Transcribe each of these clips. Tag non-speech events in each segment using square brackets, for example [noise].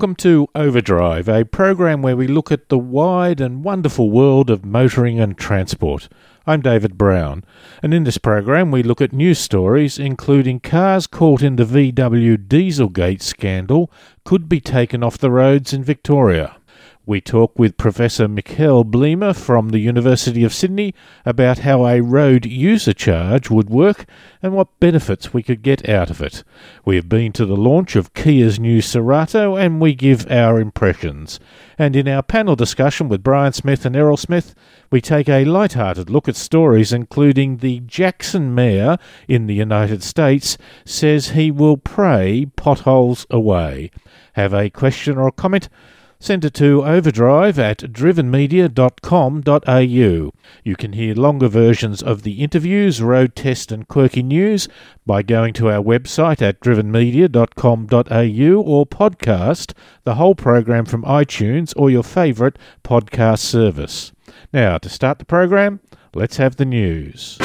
Welcome to Overdrive, a program where we look at the wide and wonderful world of motoring and transport. I'm David Brown, and in this program we look at news stories including cars caught in the VW Dieselgate scandal could be taken off the roads in Victoria. We talk with Professor Michiel Bliemer from the University of Sydney about how a road user charge would work and what benefits we could get out of it. We have been to the launch of Kia's new Cerato and we give our impressions. And in our panel discussion with Brian Smith and Errol Smith, we take a light-hearted look at stories including the Jackson mayor in the United States says he will pray potholes away. Have a question or a comment? Send it to overdrive at drivenmedia.com.au. You can hear longer versions of the interviews, road test, and quirky news by going to our website at drivenmedia.com.au or podcast the whole program from iTunes or your favourite podcast service. Now, to start the program, let's have the news.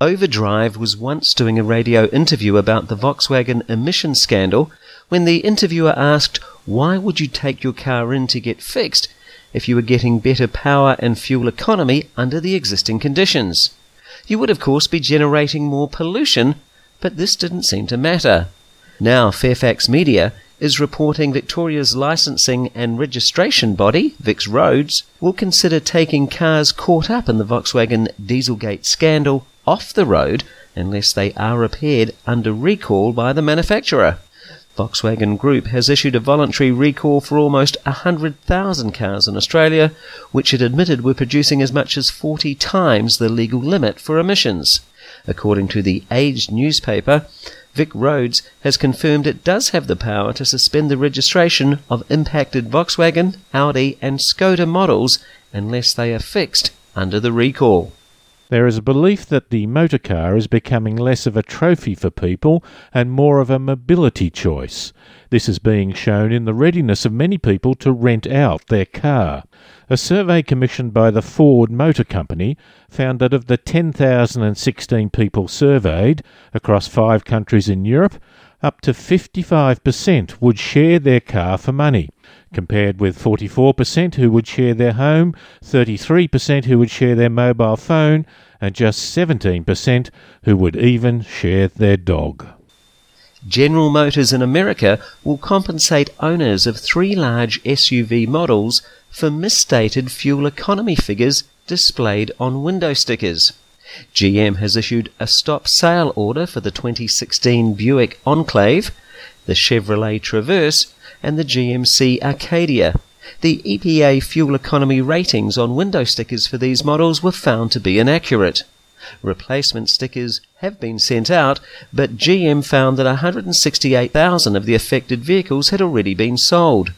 Overdrive was once doing a radio interview about the Volkswagen emission scandal when the interviewer asked, Why would you take your car in to get fixed if you were getting better power and fuel economy under the existing conditions? You would, of course, be generating more pollution, but this didn't seem to matter. Now, Fairfax Media is reporting Victoria's licensing and registration body, Vic Roads, will consider taking cars caught up in the Volkswagen Dieselgate scandal off the road unless they are repaired under recall by the manufacturer. Volkswagen Group has issued a voluntary recall for almost 100,000 cars in Australia, which it admitted were producing as much as 40 times the legal limit for emissions. According to the Age newspaper, Vic Roads has confirmed it does have the power to suspend the registration of impacted Volkswagen, Audi, and Skoda models unless they are fixed under the recall. There is a belief that the motor car is becoming less of a trophy for people and more of a mobility choice. This is being shown in the readiness of many people to rent out their car. A survey commissioned by the Ford Motor Company found that of the 10,016 people surveyed across five countries in Europe, up to 55% would share their car for money, compared with 44% who would share their home, 33% who would share their mobile phone, and just 17% who would even share their dog. General Motors in America will compensate owners of three large SUV models for misstated fuel economy figures displayed on window stickers. GM has issued a stop sale order for the 2016 Buick Enclave, the Chevrolet Traverse, and the GMC Acadia. The EPA fuel economy ratings on window stickers for these models were found to be inaccurate. Replacement stickers have been sent out, but GM found that 168,000 of the affected vehicles had already been sold.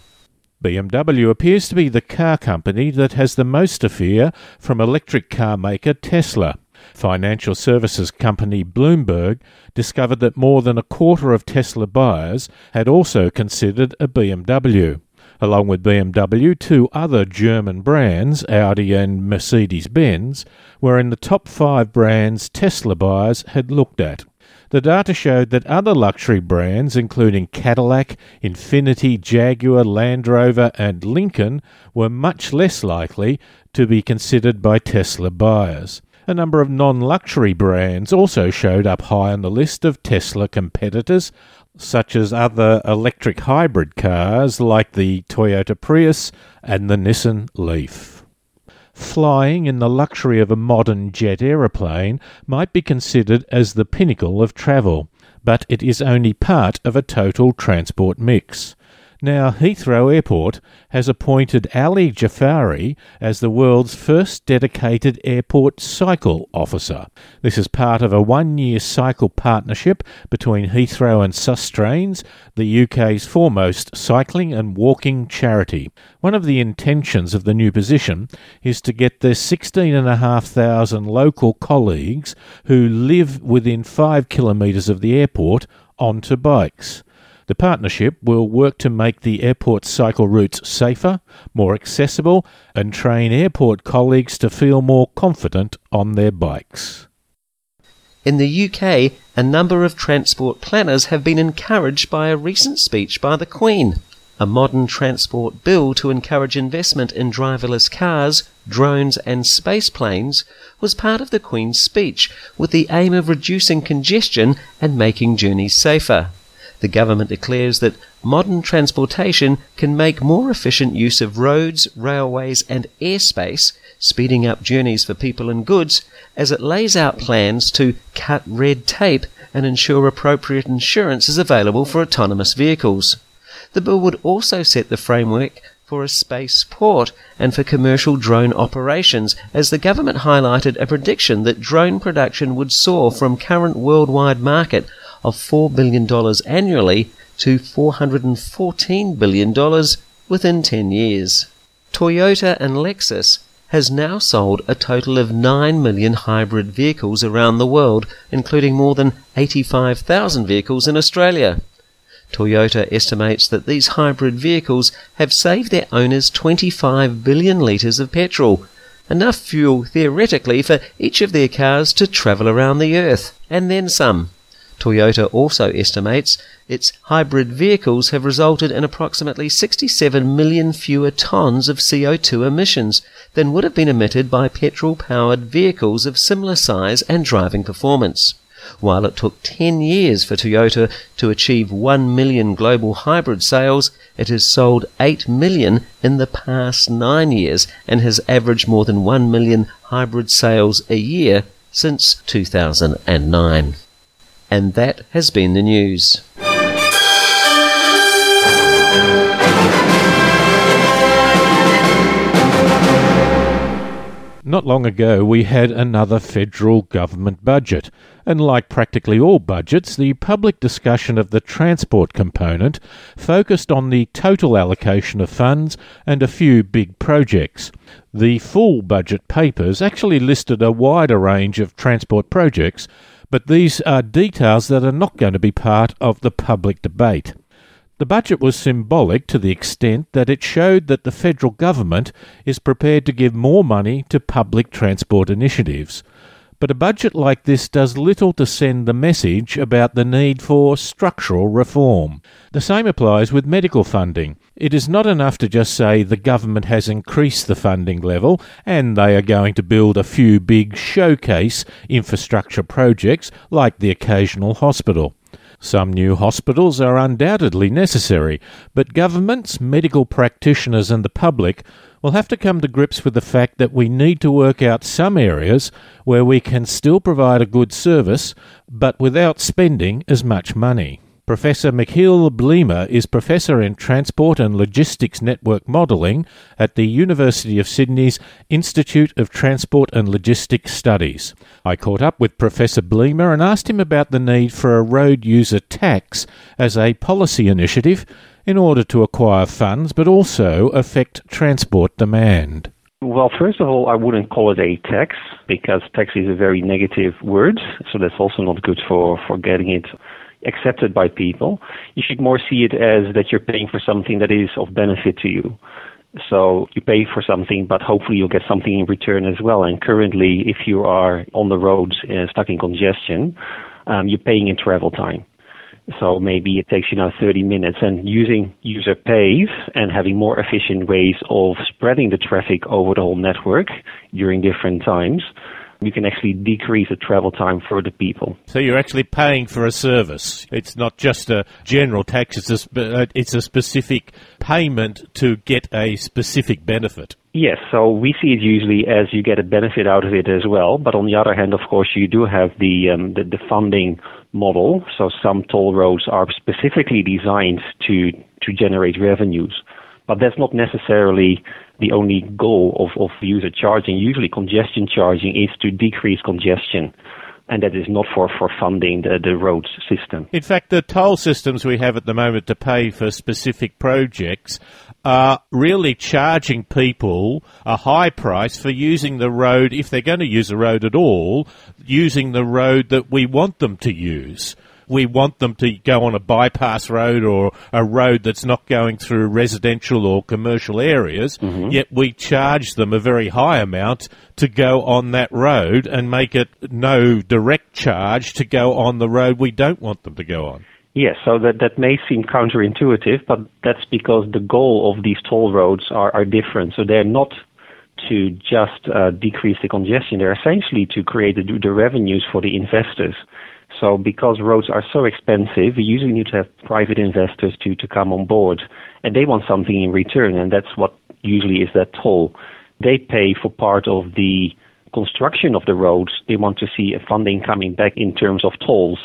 BMW appears to be the car company that has the most to fear from electric car maker Tesla. Financial services company Bloomberg discovered that more than a quarter of Tesla buyers had also considered a BMW. Along with BMW, two other German brands, Audi and Mercedes Benz, were in the top five brands Tesla buyers had looked at. The data showed that other luxury brands, including Cadillac, Infiniti, Jaguar, Land Rover, and Lincoln, were much less likely to be considered by Tesla buyers. A number of non luxury brands also showed up high on the list of Tesla competitors, such as other electric hybrid cars like the Toyota Prius and the Nissan Leaf. Flying in the luxury of a modern jet aeroplane might be considered as the pinnacle of travel, but it is only part of a total transport mix. Now, Heathrow Airport has appointed Ali Jafari as the world's first dedicated airport cycle officer. This is part of a one year cycle partnership between Heathrow and Sustrans, the UK's foremost cycling and walking charity. One of the intentions of the new position is to get the 16,500 local colleagues who live within five kilometres of the airport onto bikes. The partnership will work to make the airport cycle routes safer, more accessible, and train airport colleagues to feel more confident on their bikes. In the UK, a number of transport planners have been encouraged by a recent speech by the Queen. A modern transport bill to encourage investment in driverless cars, drones, and space planes was part of the Queen's speech with the aim of reducing congestion and making journeys safer. The government declares that modern transportation can make more efficient use of roads, railways, and airspace, speeding up journeys for people and goods, as it lays out plans to cut red tape and ensure appropriate insurance is available for autonomous vehicles. The bill would also set the framework for a space port and for commercial drone operations, as the government highlighted a prediction that drone production would soar from current worldwide market of $4 billion annually to $414 billion within 10 years. Toyota and Lexus has now sold a total of 9 million hybrid vehicles around the world, including more than 85,000 vehicles in Australia. Toyota estimates that these hybrid vehicles have saved their owners 25 billion litres of petrol, enough fuel theoretically for each of their cars to travel around the Earth, and then some. Toyota also estimates its hybrid vehicles have resulted in approximately 67 million fewer tonnes of CO2 emissions than would have been emitted by petrol powered vehicles of similar size and driving performance. While it took 10 years for Toyota to achieve 1 million global hybrid sales, it has sold 8 million in the past 9 years and has averaged more than 1 million hybrid sales a year since 2009. And that has been the news. Not long ago, we had another federal government budget, and like practically all budgets, the public discussion of the transport component focused on the total allocation of funds and a few big projects. The full budget papers actually listed a wider range of transport projects, but these are details that are not going to be part of the public debate. The budget was symbolic to the extent that it showed that the federal government is prepared to give more money to public transport initiatives. But a budget like this does little to send the message about the need for structural reform. The same applies with medical funding. It is not enough to just say the government has increased the funding level and they are going to build a few big showcase infrastructure projects like the occasional hospital. Some new hospitals are undoubtedly necessary, but governments, medical practitioners, and the public will have to come to grips with the fact that we need to work out some areas where we can still provide a good service, but without spending as much money. Professor Michiel Bliemer is Professor in Transport and Logistics Network Modelling at the University of Sydney's Institute of Transport and Logistics Studies. I caught up with Professor Bliemer and asked him about the need for a road user tax as a policy initiative in order to acquire funds but also affect transport demand. Well, first of all, I wouldn't call it a tax because tax is a very negative word, so that's also not good for, for getting it accepted by people. You should more see it as that you're paying for something that is of benefit to you. So you pay for something, but hopefully you'll get something in return as well. And currently, if you are on the roads uh, stuck in congestion, um, you're paying in travel time. So maybe it takes you now 30 minutes and using user pays and having more efficient ways of spreading the traffic over the whole network during different times you can actually decrease the travel time for the people. So you're actually paying for a service. It's not just a general tax, it's a, uh, it's a specific payment to get a specific benefit. Yes, so we see it usually as you get a benefit out of it as well. But on the other hand, of course, you do have the, um, the, the funding model. So some toll roads are specifically designed to, to generate revenues. But that's not necessarily the only goal of, of user charging. Usually congestion charging is to decrease congestion and that is not for, for funding the, the roads system. In fact, the toll systems we have at the moment to pay for specific projects are really charging people a high price for using the road, if they're going to use a road at all, using the road that we want them to use. We want them to go on a bypass road or a road that's not going through residential or commercial areas, mm-hmm. yet we charge them a very high amount to go on that road and make it no direct charge to go on the road we don't want them to go on. Yes, so that, that may seem counterintuitive, but that's because the goal of these toll roads are, are different. So they're not to just uh, decrease the congestion, they're essentially to create the, the revenues for the investors. So because roads are so expensive, we usually need to have private investors to, to come on board, and they want something in return, and that's what usually is that toll. They pay for part of the construction of the roads. They want to see a funding coming back in terms of tolls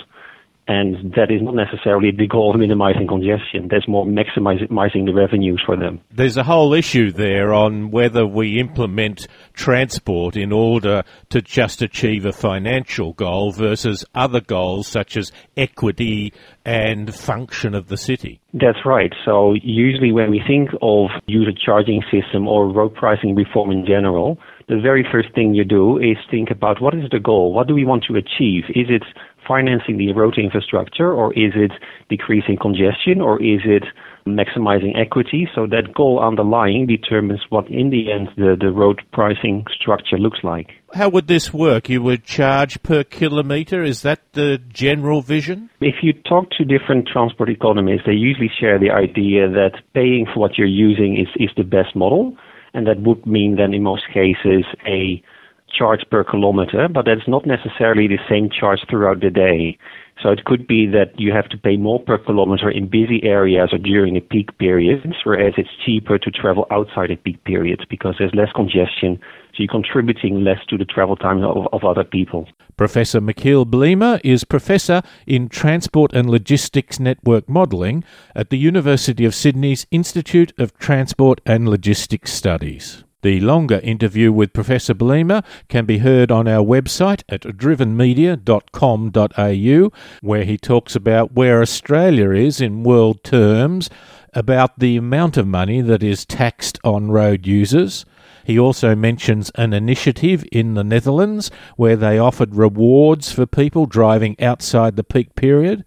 and that is not necessarily the goal of minimizing congestion. That's more maximizing the revenues for them. There's a whole issue there on whether we implement transport in order to just achieve a financial goal versus other goals such as equity and function of the city. That's right. So usually when we think of user charging system or road pricing reform in general, the very first thing you do is think about what is the goal? What do we want to achieve? Is it financing the road infrastructure, or is it decreasing congestion, or is it maximizing equity? So that goal underlying determines what, in the end, the, the road pricing structure looks like. How would this work? You would charge per kilometre? Is that the general vision? If you talk to different transport economists, they usually share the idea that paying for what you're using is, is the best model. And that would mean then in most cases a charge per kilometer, but that's not necessarily the same charge throughout the day. So it could be that you have to pay more per kilometer in busy areas or during the peak periods, whereas it's cheaper to travel outside the peak periods because there's less congestion, so you're contributing less to the travel time of, of other people. Professor Michiel Bliemer is Professor in Transport and Logistics Network Modelling at the University of Sydney's Institute of Transport and Logistics Studies. The longer interview with Professor Bliemer can be heard on our website at drivenmedia.com.au, where he talks about where Australia is in world terms, about the amount of money that is taxed on road users. He also mentions an initiative in the Netherlands where they offered rewards for people driving outside the peak period,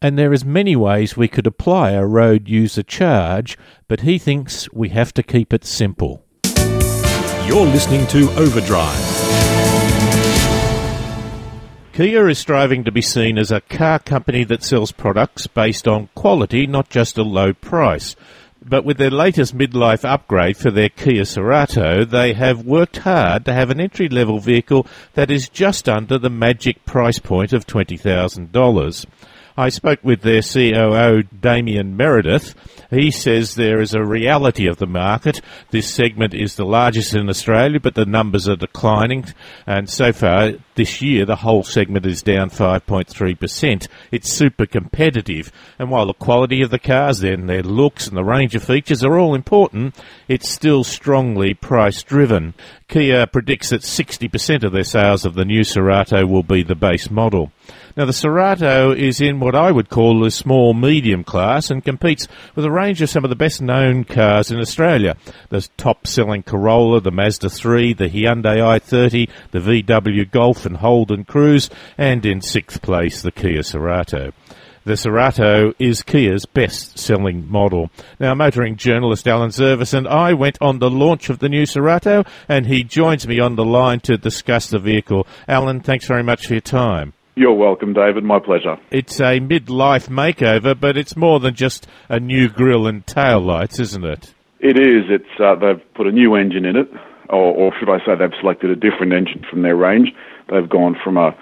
and there is many ways we could apply a road user charge, but he thinks we have to keep it simple. You're listening to Overdrive. Kia is striving to be seen as a car company that sells products based on quality, not just a low price. But with their latest midlife upgrade for their Kia Cerato, they have worked hard to have an entry level vehicle that is just under the magic price point of $20,000. I spoke with their COO, Damien Meredith. He says there is a reality of the market. This segment is the largest in Australia, but the numbers are declining. And so far this year, the whole segment is down 5.3%. It's super competitive. And while the quality of the cars, then their looks and the range of features are all important, it's still strongly price driven. Kia predicts that 60% of their sales of the new Cerato will be the base model. Now, the Cerato is in what I would call the small medium class and competes with a range of some of the best known cars in Australia. The top selling Corolla, the Mazda 3, the Hyundai i30, the VW Golf and Holden Cruze, and in sixth place, the Kia Cerato. The Cerato is Kia's best selling model. Now, motoring journalist Alan Zurvas and I went on the launch of the new Cerato, and he joins me on the line to discuss the vehicle. Alan, thanks very much for your time. You're welcome, David. My pleasure. It's a midlife makeover, but it's more than just a new grille and tail lights, isn't it? It is. It's uh, they've put a new engine in it, or, or, should I say, they've selected a different engine from their range. They've gone from a,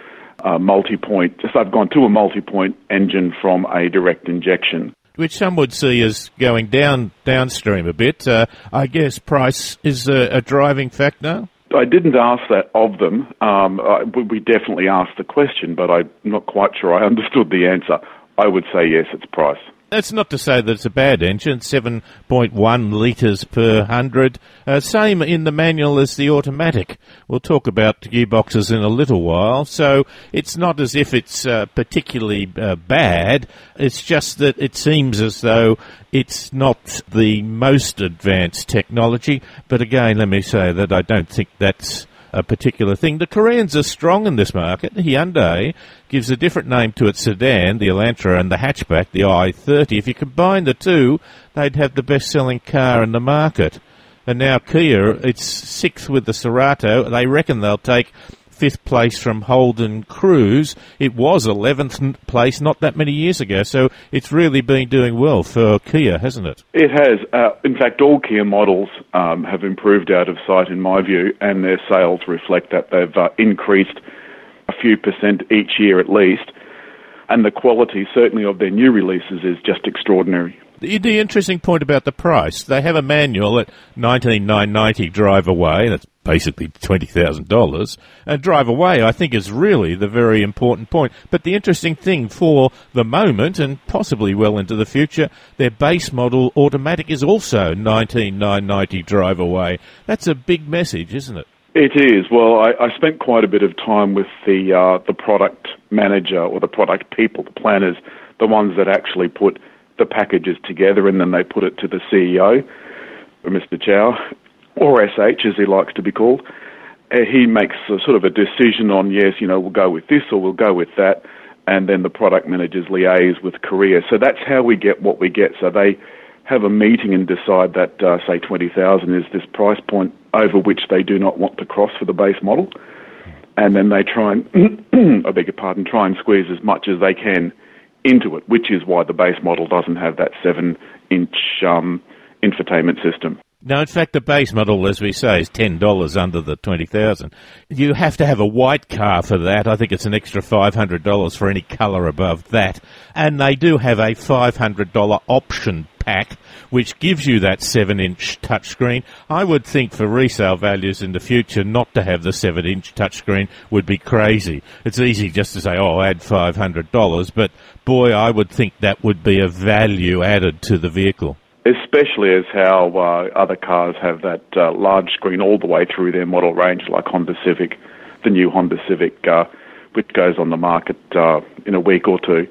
a multi-point, just they've gone to a multi-point engine from a direct injection which some would see as going down downstream a bit. Uh, I guess price is a, a driving factor. I didn't ask that of them. Um, I, we definitely asked the question, but I'm not quite sure I [laughs] understood the answer. I would say yes, it's price. That's not to say that it's a bad engine, 7.1 litres per 100. Uh, same in the manual as the automatic. We'll talk about gearboxes in a little while. So it's not as if it's uh, particularly uh, bad. It's just that it seems as though it's not the most advanced technology. But again, let me say that I don't think that's a particular thing. The Koreans are strong in this market. Hyundai gives a different name to its sedan, the Elantra, and the hatchback, the i30. If you combine the two, they'd have the best-selling car in the market. And now Kia, it's sixth with the Cerato. They reckon they'll take fifth place from Holden Cruze. It was 11th place not that many years ago, so it's really been doing well for Kia, hasn't it? It has. Uh, in fact, all Kia models um, have improved out of sight, in my view, and their sales reflect that. They've uh, increased a few percent each year at least, and the quality, certainly, of their new releases is just extraordinary. The, the interesting point about the price, they have a manual at 19990 drive away, that's basically $20,000. And drive away, I think, is really the very important point. But the interesting thing for the moment, and possibly well into the future, their base model automatic is also 19990 drive away. That's a big message, isn't it? It is. Well, I, I spent quite a bit of time with the uh, the product manager or the product people, the planners, the ones that actually put the packages together and then they put it to the CEO, Mr. Chow, or SH as he likes to be called. Uh, he makes a, sort of a decision on yes, you know, we'll go with this or we'll go with that, and then the product managers liaise with Korea. So that's how we get what we get. So they have a meeting and decide that uh, say twenty thousand is this price point over which they do not want to cross for the base model, and then they try and [clears throat] I beg your pardon, try and squeeze as much as they can into it, which is why the base model doesn't have that seven-inch um, infotainment system. Now, in fact, the base model, as we say, is ten dollars under the twenty thousand. You have to have a white car for that. I think it's an extra five hundred dollars for any colour above that, and they do have a five hundred dollar option pack, which gives you that seven-inch touchscreen. I would think for resale values in the future, not to have the seven-inch touchscreen would be crazy. It's easy just to say, "Oh, add five hundred dollars," but boy, I would think that would be a value added to the vehicle especially as how uh, other cars have that uh, large screen all the way through their model range, like Honda Civic, the new Honda Civic, uh, which goes on the market uh, in a week or two.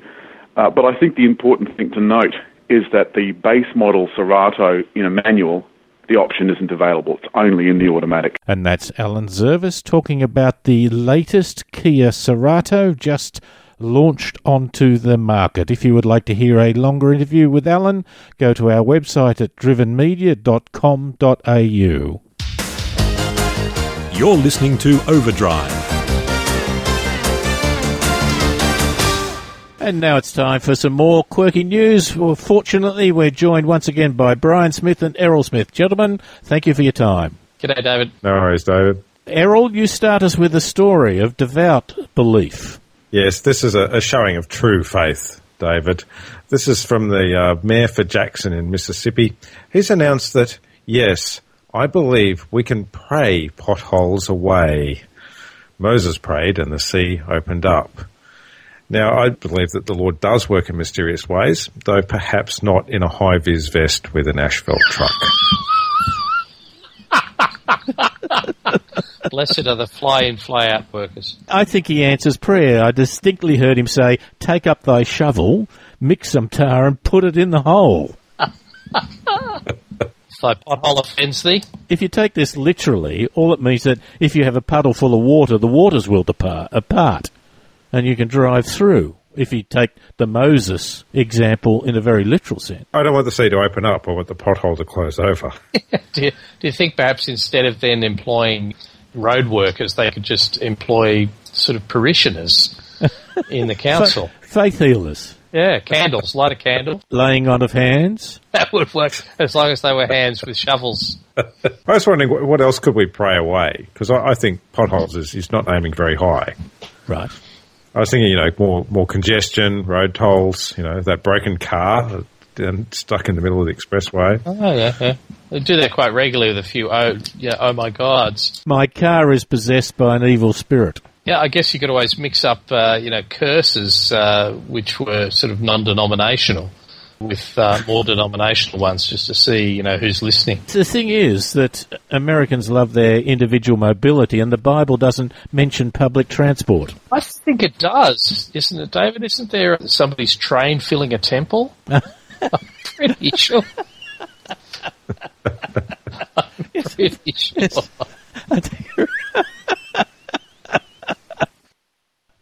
Uh, but I think the important thing to note is that the base model Cerato in a manual, the option isn't available. It's only in the automatic. And that's Alan Zurvas talking about the latest Kia Cerato, just launched onto the market. If you would like to hear a longer interview with Alan, go to our website at drivenmedia.com.au. You're listening to Overdrive. And now it's time for some more quirky news. Well, fortunately, we're joined once again by Brian Smith and Errol Smith. Gentlemen, thank you for your time. G'day, David. No worries, David. Errol, you start us with a story of devout belief. Yes, this is a, a showing of true faith, David. This is from the uh, mayor for Jackson in Mississippi. He's announced that, yes, I believe we can pray potholes away. Moses prayed and the sea opened up. Now, I believe that the Lord does work in mysterious ways, though perhaps not in a high vis vest with an asphalt truck. [laughs] Blessed are the fly in, fly out workers. I think he answers prayer. I distinctly heard him say, Take up thy shovel, mix some tar, and put it in the hole. [laughs] thy pothole offends thee. If you take this literally, all it means that if you have a puddle full of water, the waters will depart, apart, and you can drive through if you take the Moses example in a very literal sense. I don't want the sea to open up. I want the pothole to close over. [laughs] do, you, do you think perhaps instead of then employing road workers, they could just employ sort of parishioners [laughs] in the council? Faith healers. Yeah, candles, light a candle. Laying on of hands. [laughs] That would work as long as they were hands with shovels. I was wondering what else could we pray away? Because I, I, think potholes is, is not aiming very high. Right. I was thinking, you know, more more congestion, road tolls, you know, that broken car stuck in the middle of the expressway. Oh yeah, yeah. They do that quite regularly with a few oh yeah oh my gods. My car is possessed by an evil spirit. Yeah, I guess you could always mix up, uh, you know, curses uh, which were sort of non-denominational with uh, more denominational ones just to see, you know, who's listening. The thing is that Americans love their individual mobility, and the Bible doesn't mention public transport. I think it does, isn't it, David? Isn't there somebody's train filling a temple? [laughs] I'm pretty sure. [laughs] I'm pretty sure.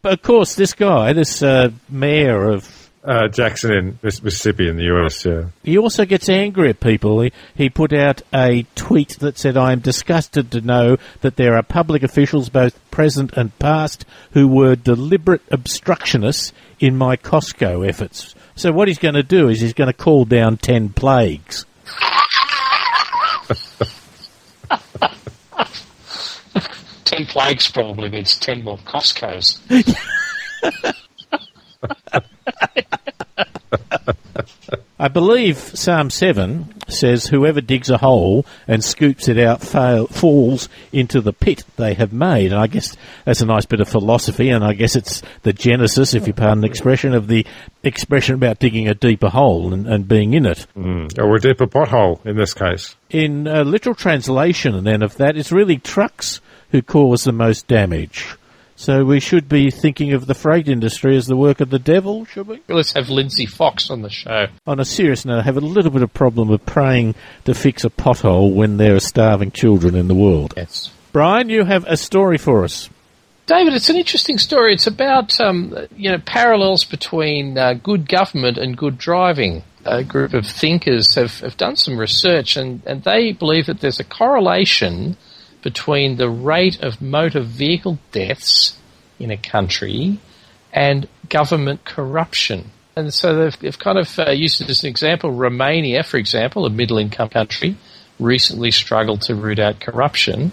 but of course, this guy, this uh, mayor of Uh, Jackson in Mississippi in the US, yeah. He also gets angry at people. He, he put out a tweet that said, I am disgusted to know that there are public officials, both present and past, who were deliberate obstructionists in my Costco efforts. So what he's going to do is he's going to call down 10 plagues. [laughs] Ten plagues probably means ten more Costco's. [laughs] I believe Psalm 7 says, Whoever digs a hole and scoops it out fail, falls into the pit they have made. And I guess that's a nice bit of philosophy, and I guess it's the genesis, if you pardon the expression, of the expression about digging a deeper hole and, and being in it. Mm. Or a deeper pothole in this case. In uh, literal translation, then, of that, it's really trucks who cause the most damage. So we should be thinking of the freight industry as the work of the devil, should we? Let's have Lindsay Fox on the show. On a serious note, I have a little bit of problem with praying to fix a pothole when there are starving children in the world. Yes. Brian, you have a story for us. David, it's an interesting story. It's about um, you know parallels between uh, good government and good driving. A group of thinkers have, have done some research, and, and they believe that there's a correlation between the rate of motor vehicle deaths in a country and government corruption. And so they've, they've kind of uh, used it as an example. Romania, for example, a middle income country, recently struggled to root out corruption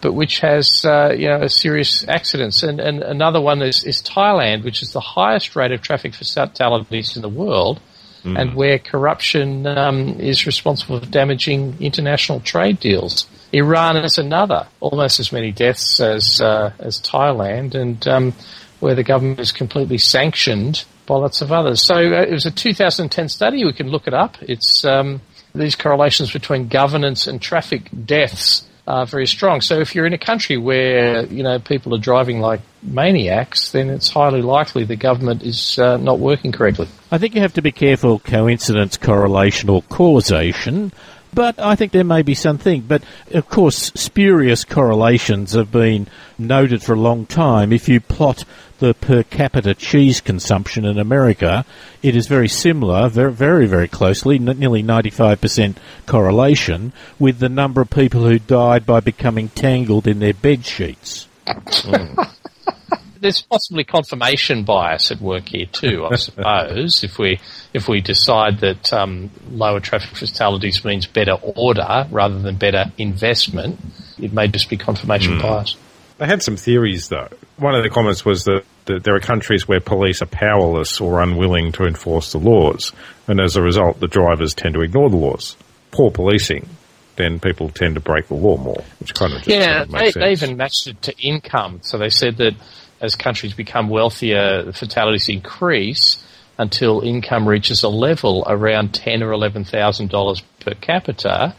but which has uh, you know serious accidents. And, and another one is, is Thailand, which is the highest rate of traffic fatalities in the world, Mm. and where corruption um, is responsible for damaging international trade deals. Iran is another, almost as many deaths as uh, as Thailand, and um, where the government is completely sanctioned by lots of others. So uh, it was a 2010 study. We can look it up. It's um, these correlations between governance and traffic deaths are very strong. So if you're in a country where you know people are driving like maniacs, then it's highly likely the government is uh, not working correctly. I think you have to be careful coincidence, correlation, or causation. But I think there may be something. But of course, spurious correlations have been noted for a long time. If you plot the per capita cheese consumption in America, it is very similar, very, very, very closely, n- nearly 95% correlation with the number of people who died by becoming tangled in their bed sheets. [laughs] [laughs] There's possibly confirmation bias at work here too, I suppose. if we if we decide that um, lower traffic fatalities means better order rather than better investment, it may just be confirmation bias. They had some theories, though. One of the comments was that, that there are countries where police are powerless or unwilling to enforce the laws, and as a result, the drivers tend to ignore the laws. Poor policing, then people tend to break the law more, which kind of just Yeah, sort of they, they even matched it to income. So they said that as countries become wealthier, fatalities increase until income reaches a level around ten or eleven thousand dollars per capita,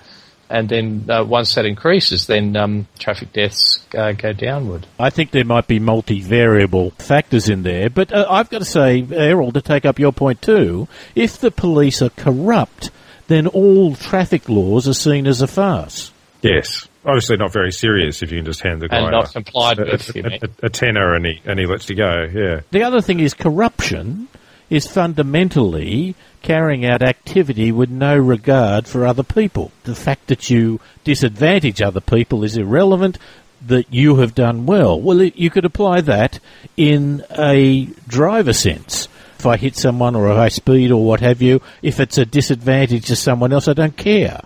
and then uh, once that increases, then um, traffic deaths uh, go downward. I think there might be multivariable factors in there, but uh, I've got to say, Errol, to take up your point too, if the police are corrupt, then all traffic laws are seen as a farce. Yes. Obviously not very serious if you can just hand the guy And not a, complied a, with, you a, mean? a, a tenner and he, and he lets you go, yeah. The other thing is corruption is fundamentally carrying out activity with no regard for other people. The fact that you disadvantage other people is irrelevant. That you have done well. Well, it, you could apply that in a driver sense. If I hit someone or if I speed or what have you, if it's a disadvantage to someone else, I don't care.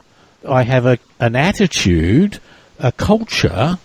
I have a, an attitude, a culture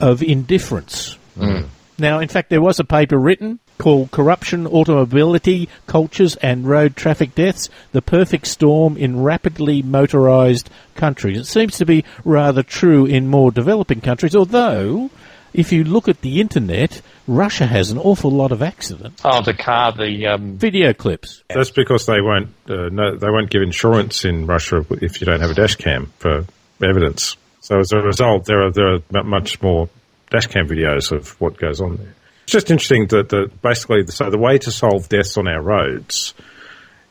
of indifference. Mm. Now, in fact, there was a paper written called Corruption, Automobility, Cultures and Road Traffic Deaths, the Perfect Storm in Rapidly Motorized Countries. It seems to be rather true in more developing countries, although, if you look at the internet, Russia has an awful lot of accidents. Oh, the car, the um, Video clips. That's because they won't uh, no, they won't give insurance in Russia if you don't have a dash cam for evidence. So as a result, there are there are much more dash cam videos of what goes on there. It's just interesting that the, basically so the way to solve deaths on our roads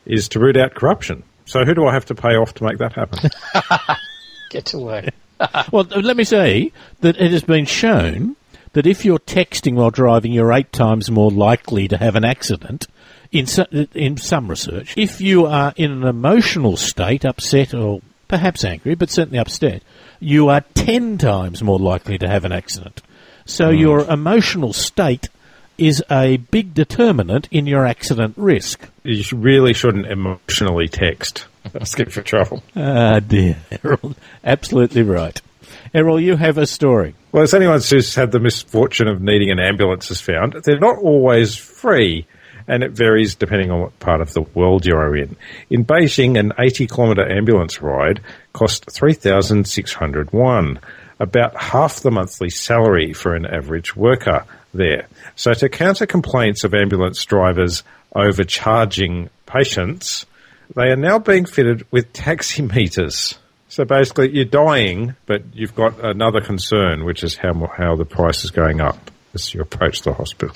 is to root out corruption. So who do I have to pay off to make that happen? [laughs] get to work. [laughs] Well, let me say that it has been shown that if you're texting while driving, you're eight times more likely to have an accident. In, so, in some research, if you are in an emotional state, upset or perhaps angry, but certainly upset, you are 10 times more likely to have an accident. So Mm. your emotional state is a big determinant in your accident risk. You really shouldn't emotionally text. [laughs] Asking for trouble. Ah, dear, Errol. Absolutely right. Errol, you have a story. Well, as anyone who's had the misfortune of needing an ambulance has found, they're not always free, and it varies depending on what part of the world you're in. In Beijing, an 80 kilometre ambulance ride cost 3,600 won, about half the monthly salary for an average worker there. So to counter complaints of ambulance drivers overcharging patients, they are now being fitted with taxi meters. So basically, you're dying, but you've got another concern, which is how how the price is going up as you approach the hospital.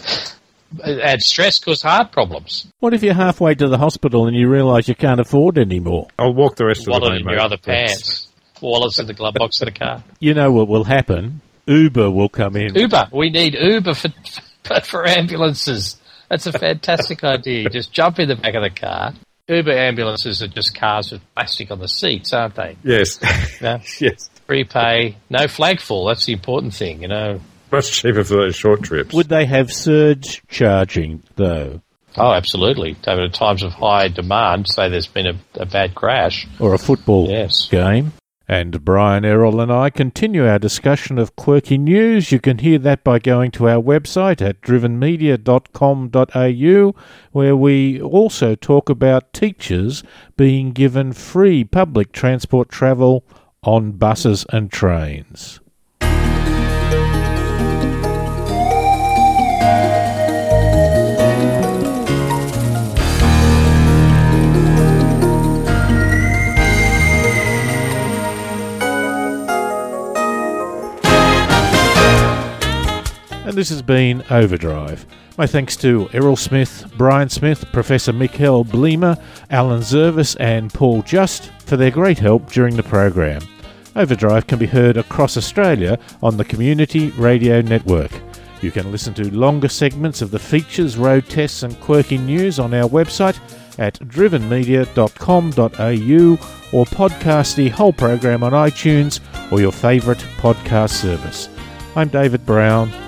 Add stress cause heart problems. What if you're halfway to the hospital and you realise you can't afford anymore? I'll walk the rest of the Wallet way. in mate. your other Thanks. pants. Wallets in the glove box of the car. You know what will happen? Uber will come in. Uber. We need Uber for [laughs] for, for ambulances. That's a fantastic idea. You just jump in the back of the car. Uber ambulances are just cars with plastic on the seats, aren't they? Yes, [laughs] Yeah. [laughs] yes, Prepay, no flagfall. That's the important thing, you know. much cheaper for those short trips. Would they have surge charging, though? Oh, absolutely. Over at times of high demand, say there's been a, a bad crash. Or a football Yes. game? And Brian Errol and I continue our discussion of quirky news. You can hear that by going to our website at drivenmedia.com.au, where we also talk about teachers being given free public transport travel on buses and trains. And this has been Overdrive. My thanks to Errol Smith, Brian Smith, Professor Michiel Bliemer, Alan Zervis, and Paul Just for their great help during the program. Overdrive can be heard across Australia on the Community Radio Network. You can listen to longer segments of the features, road tests, and quirky news on our website at drivenmedia.com.au or podcast the whole program on iTunes or your favourite podcast service. I'm David Brown.